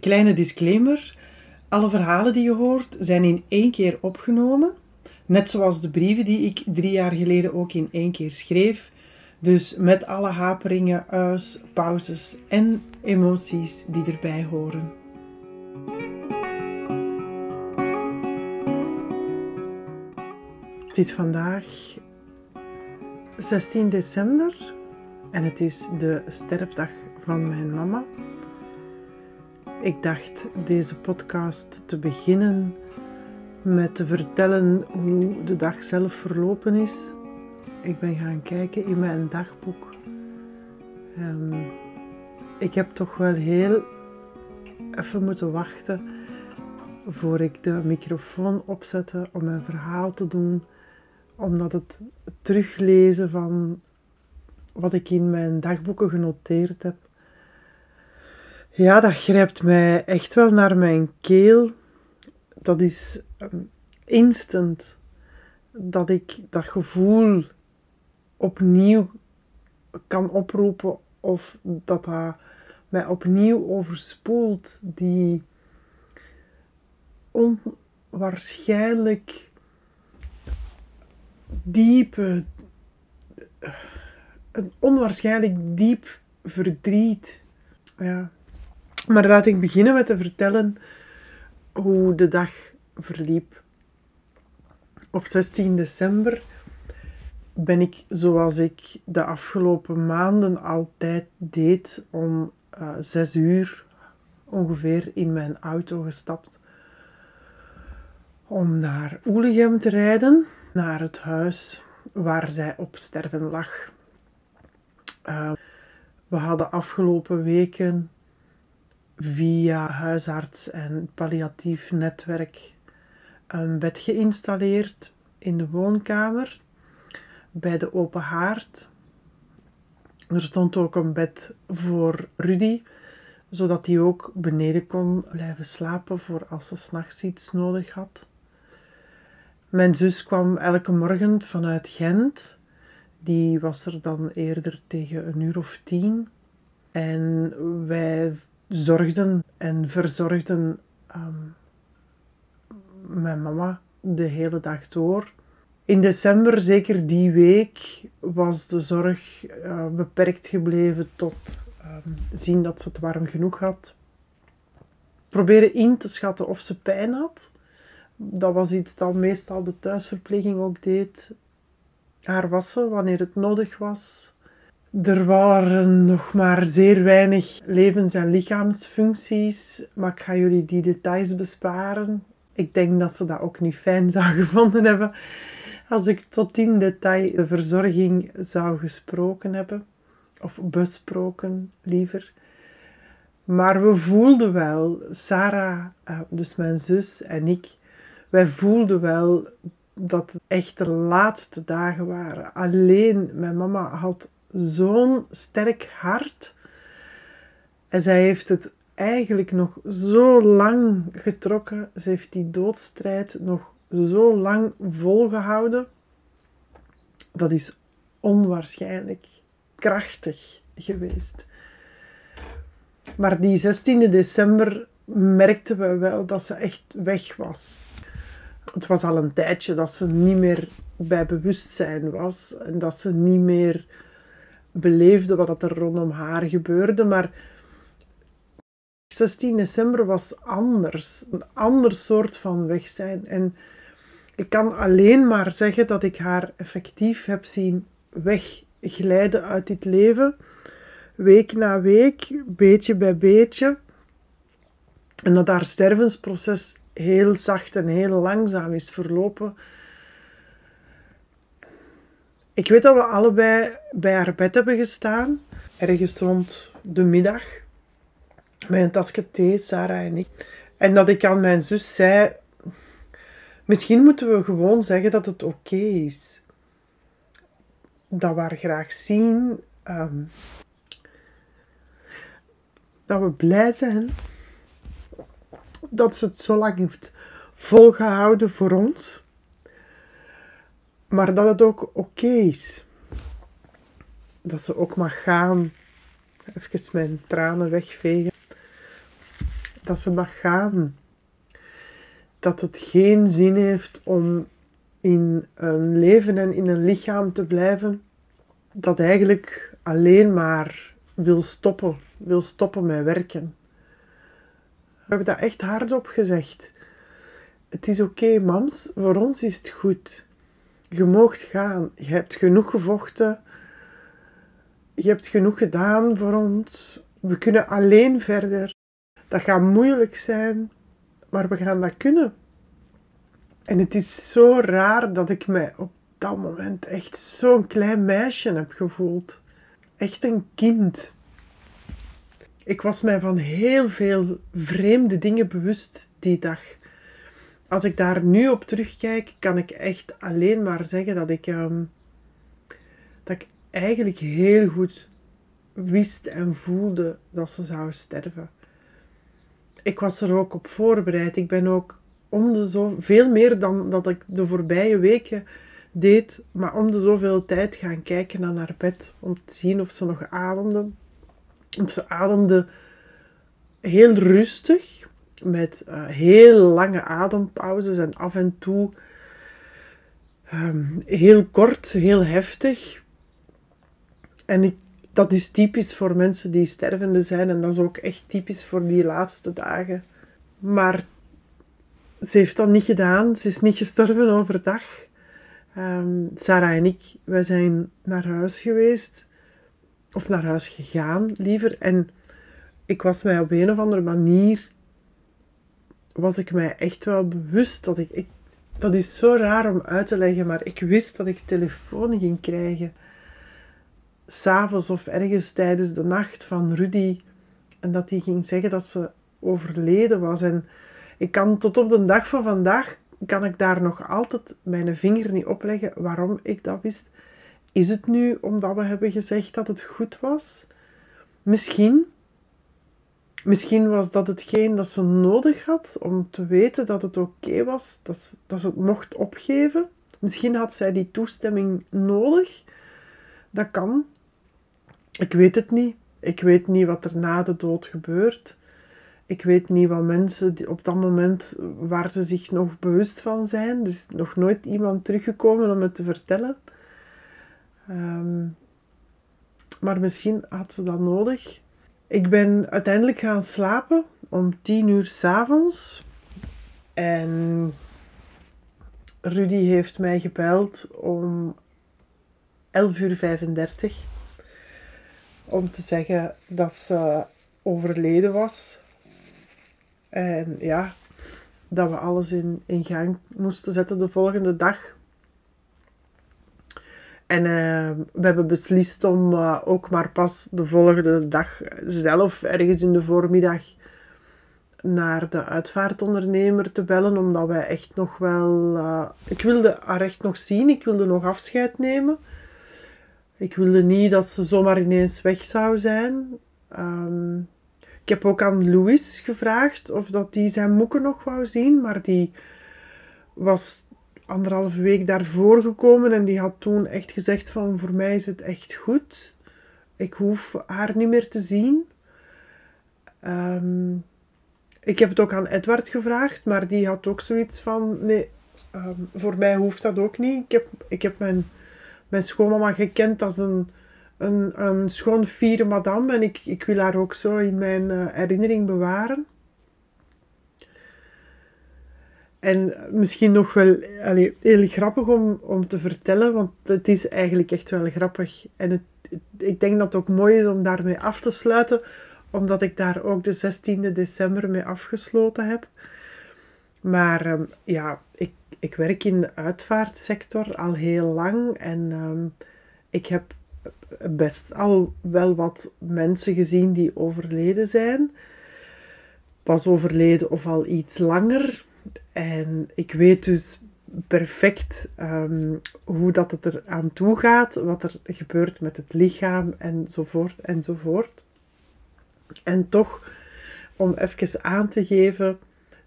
Kleine disclaimer. Alle verhalen die je hoort zijn in één keer opgenomen. Net zoals de brieven die ik drie jaar geleden ook in één keer schreef. Dus met alle haperingen, us, pauzes en emoties die erbij horen. Het is vandaag 16 december en het is de sterfdag van mijn mama. Ik dacht deze podcast te beginnen met te vertellen hoe de dag zelf verlopen is. Ik ben gaan kijken in mijn dagboek. Um, ik heb toch wel heel even moeten wachten voor ik de microfoon opzette om mijn verhaal te doen, omdat het teruglezen van wat ik in mijn dagboeken genoteerd heb, ja, dat grijpt mij echt wel naar mijn keel. Dat is ehm, instant dat ik dat gevoel opnieuw kan oproepen of dat dat mij opnieuw overspoelt. Die onwaarschijnlijk diepe, een onwaarschijnlijk diep verdriet. Ja. Maar laat ik beginnen met te vertellen hoe de dag verliep. Op 16 december ben ik, zoals ik de afgelopen maanden altijd deed, om uh, zes uur ongeveer in mijn auto gestapt om naar Oelegem te rijden, naar het huis waar zij op sterven lag. Uh, we hadden afgelopen weken via huisarts en palliatief netwerk een bed geïnstalleerd in de woonkamer bij de open haard. Er stond ook een bed voor Rudy, zodat hij ook beneden kon blijven slapen voor als ze s'nachts iets nodig had. Mijn zus kwam elke morgen vanuit Gent. Die was er dan eerder tegen een uur of tien. En wij zorgden en verzorgden um, mijn mama de hele dag door. In december, zeker die week, was de zorg uh, beperkt gebleven tot um, zien dat ze het warm genoeg had. Proberen in te schatten of ze pijn had. Dat was iets dat meestal de thuisverpleging ook deed. Haar wassen wanneer het nodig was. Er waren nog maar zeer weinig levens- en lichaamsfuncties, maar ik ga jullie die details besparen. Ik denk dat ze dat ook niet fijn zou gevonden hebben als ik tot in detail de verzorging zou gesproken hebben, of besproken liever. Maar we voelden wel, Sarah, eh, dus mijn zus en ik, wij voelden wel dat het echt de laatste dagen waren. Alleen mijn mama had zo'n sterk hart. En zij heeft het eigenlijk nog zo lang getrokken. Ze heeft die doodstrijd nog zo lang volgehouden. Dat is onwaarschijnlijk krachtig geweest. Maar die 16 december merkten we wel dat ze echt weg was. Het was al een tijdje dat ze niet meer bij bewustzijn was en dat ze niet meer beleefde wat er rondom haar gebeurde. Maar 16 december was anders. Een ander soort van weg zijn. En ik kan alleen maar zeggen dat ik haar effectief heb zien wegglijden uit dit leven. Week na week, beetje bij beetje. En dat haar stervensproces heel zacht en heel langzaam is verlopen. Ik weet dat we allebei bij haar bed hebben gestaan, ergens rond de middag, met een tasje thee, Sarah en ik. En dat ik aan mijn zus zei: Misschien moeten we gewoon zeggen dat het oké is. Dat we haar graag zien. Ehm, dat we blij zijn dat ze het zo lang heeft volgehouden voor ons maar dat het ook oké is. Dat ze ook mag gaan. Even mijn tranen wegvegen. Dat ze mag gaan. Dat het geen zin heeft om in een leven en in een lichaam te blijven dat eigenlijk alleen maar wil stoppen, wil stoppen met werken. We hebben dat echt hardop gezegd. Het is oké, mams, voor ons is het goed. Je moogt gaan. Je hebt genoeg gevochten. Je hebt genoeg gedaan voor ons. We kunnen alleen verder. Dat gaat moeilijk zijn, maar we gaan dat kunnen. En het is zo raar dat ik mij op dat moment echt zo'n klein meisje heb gevoeld. Echt een kind. Ik was mij van heel veel vreemde dingen bewust die dag. Als ik daar nu op terugkijk, kan ik echt alleen maar zeggen dat ik, ehm, dat ik eigenlijk heel goed wist en voelde dat ze zou sterven. Ik was er ook op voorbereid. Ik ben ook om de zo, veel meer dan dat ik de voorbije weken deed, maar om de zoveel tijd gaan kijken naar haar bed om te zien of ze nog ademde. Want ze ademde heel rustig, met uh, heel lange adempauzes en af en toe um, heel kort, heel heftig. En ik, dat is typisch voor mensen die stervende zijn en dat is ook echt typisch voor die laatste dagen. Maar ze heeft dat niet gedaan, ze is niet gestorven overdag. Um, Sarah en ik, wij zijn naar huis geweest, of naar huis gegaan liever. En ik was mij op een of andere manier, was ik mij echt wel bewust dat ik, ik dat is zo raar om uit te leggen, maar ik wist dat ik telefoon ging krijgen. S'avonds of ergens tijdens de nacht van Rudy. En dat hij ging zeggen dat ze overleden was. En ik kan tot op de dag van vandaag kan ik daar nog altijd mijn vinger niet opleggen waarom ik dat wist. Is het nu omdat we hebben gezegd dat het goed was? Misschien. Misschien was dat hetgeen dat ze nodig had om te weten dat het oké was, dat ze, dat ze het mocht opgeven. Misschien had zij die toestemming nodig. Dat kan. Ik weet het niet. Ik weet niet wat er na de dood gebeurt. Ik weet niet wat mensen op dat moment waar ze zich nog bewust van zijn. Er is nog nooit iemand teruggekomen om het te vertellen. Ehm, maar misschien had ze dat nodig. Ik ben uiteindelijk gaan slapen om tien uur s'avonds. En Rudy heeft mij gebeld om 11 uur 35 om te zeggen dat ze overleden was. En ja, dat we alles in, in gang moesten zetten de volgende dag. En uh, we hebben beslist om uh, ook maar pas de volgende dag zelf, ergens in de voormiddag, naar de uitvaartondernemer te bellen. Omdat wij echt nog wel... Uh, ik wilde haar echt nog zien. Ik wilde nog afscheid nemen. Ik wilde niet dat ze zomaar ineens weg zou zijn. Um, ik heb ook aan Louis gevraagd of dat die zijn moeken nog wou zien, maar die was anderhalve week daarvoor gekomen en die had toen echt gezegd van voor mij is het echt goed. Ik hoef haar niet meer te zien. Um, ik heb het ook aan Edward gevraagd, maar die had ook zoiets van nee, um, voor mij hoeft dat ook niet. Ik heb, ik heb mijn, mijn schoonmama gekend als een een, een schoon fiere madame en ik, ik wil haar ook zo in mijn uh, herinnering bewaren. En misschien nog wel allez, heel grappig om, om te vertellen, want het is eigenlijk echt wel grappig. En het, ik denk dat het ook mooi is om daarmee af te sluiten, omdat ik daar ook de 16e december mee afgesloten heb. Maar um, ja, ik, ik werk in de uitvaartsector al heel lang en um, ik heb best al wel wat mensen gezien die overleden zijn. Pas overleden of al iets langer. En ik weet dus perfect um, hoe dat het er aan toe gaat, wat er gebeurt met het lichaam enzovoort enzovoort. En toch, om even aan te geven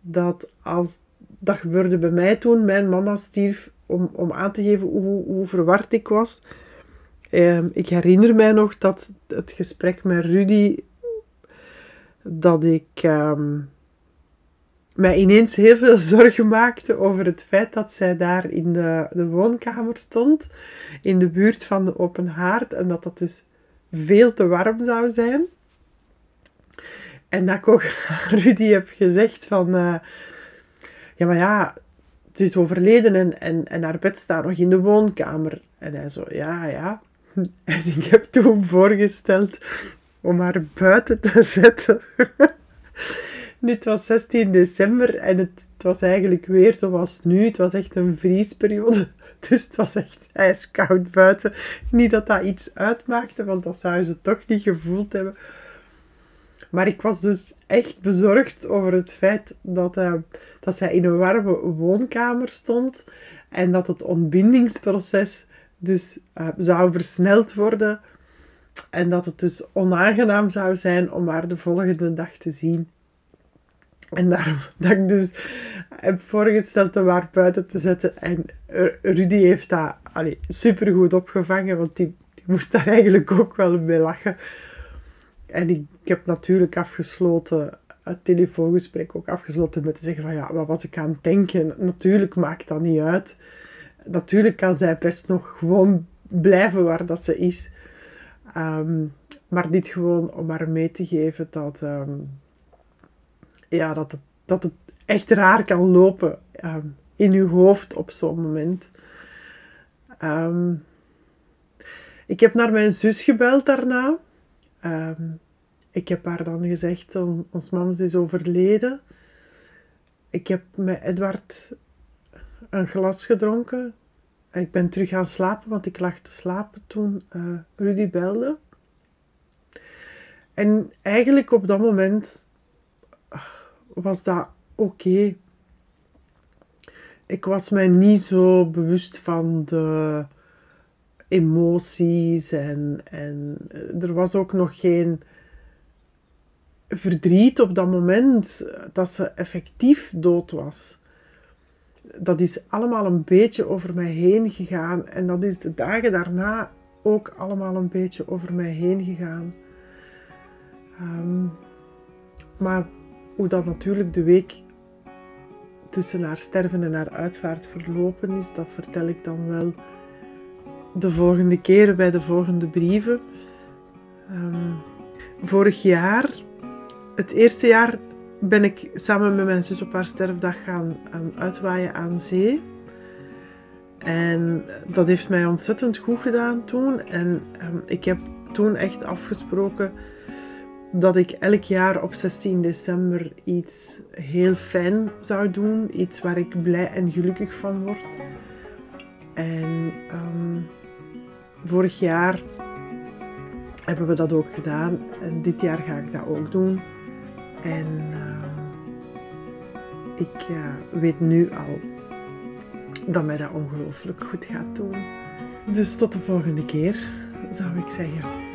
dat als dat gebeurde bij mij toen, mijn mama stierf, om, om aan te geven hoe, hoe verward ik was. Um, ik herinner mij nog dat het gesprek met Rudy, dat ik, um, mij ineens heel veel zorgen maakte over het feit dat zij daar in de, de woonkamer stond, in de buurt van de open haard, en dat dat dus veel te warm zou zijn. En dat ik ook aan Rudy heb gezegd van... eh, ja, maar ja, het is overleden en, en, en haar bed staat nog in de woonkamer. En hij zo, ja, ja. En ik heb toen voorgesteld om haar buiten te zetten. Nu, het was 16 december en het, het was eigenlijk weer zoals nu. Het was echt een vriesperiode. Dus het was echt ijskoud buiten. Niet dat dat iets uitmaakte, want dat zou ze toch niet gevoeld hebben. Maar ik was dus echt bezorgd over het feit dat, eh, dat zij in een warme woonkamer stond. En dat het ontbindingsproces dus eh, zou versneld worden. En dat het dus onaangenaam zou zijn om haar de volgende dag te zien. En daarom dat ik dus heb voorgesteld om haar buiten te zetten. En Rudy heeft dat allee, supergoed opgevangen, want die, die moest daar eigenlijk ook wel mee lachen. En ik, ik heb natuurlijk afgesloten, het telefoongesprek ook afgesloten met te zeggen van ja, wat was ik aan het denken? Natuurlijk maakt dat niet uit. Natuurlijk kan zij best nog gewoon blijven waar dat ze is. Ehm, maar niet gewoon om haar mee te geven dat, ehm, ja, dat, het, dat het echt raar kan lopen ehm, in uw hoofd op zo'n moment. Ehm, ik heb naar mijn zus gebeld daarna. Ehm, ik heb haar dan gezegd, on- ons mam is overleden. Ik heb met Edward een glas gedronken. Ik ben terug gaan slapen, want ik lag te slapen toen eh, Rudy belde. En eigenlijk op dat moment was dat oké. Ik was mij niet zo bewust van de emoties en, en er was ook nog geen verdriet op dat moment dat ze effectief dood was. Dat is allemaal een beetje over mij heen gegaan en dat is de dagen daarna ook allemaal een beetje over mij heen gegaan. Ehm, maar hoe dat natuurlijk de week tussen haar sterven en haar uitvaart verlopen is, dat vertel ik dan wel de volgende keer bij de volgende brieven. Ehm, vorig jaar, het eerste jaar, ben ik samen met mijn zus op haar sterfdag gaan um, uitwaaien aan zee. En dat heeft mij ontzettend goed gedaan toen. En um, ik heb toen echt afgesproken dat ik elk jaar op 16 december iets heel fijn zou doen. Iets waar ik blij en gelukkig van word. En um, vorig jaar hebben we dat ook gedaan. En dit jaar ga ik dat ook doen. En uh, ik weet nu al dat mij dat ongelooflijk goed gaat doen. Dus tot de volgende keer, zou ik zeggen.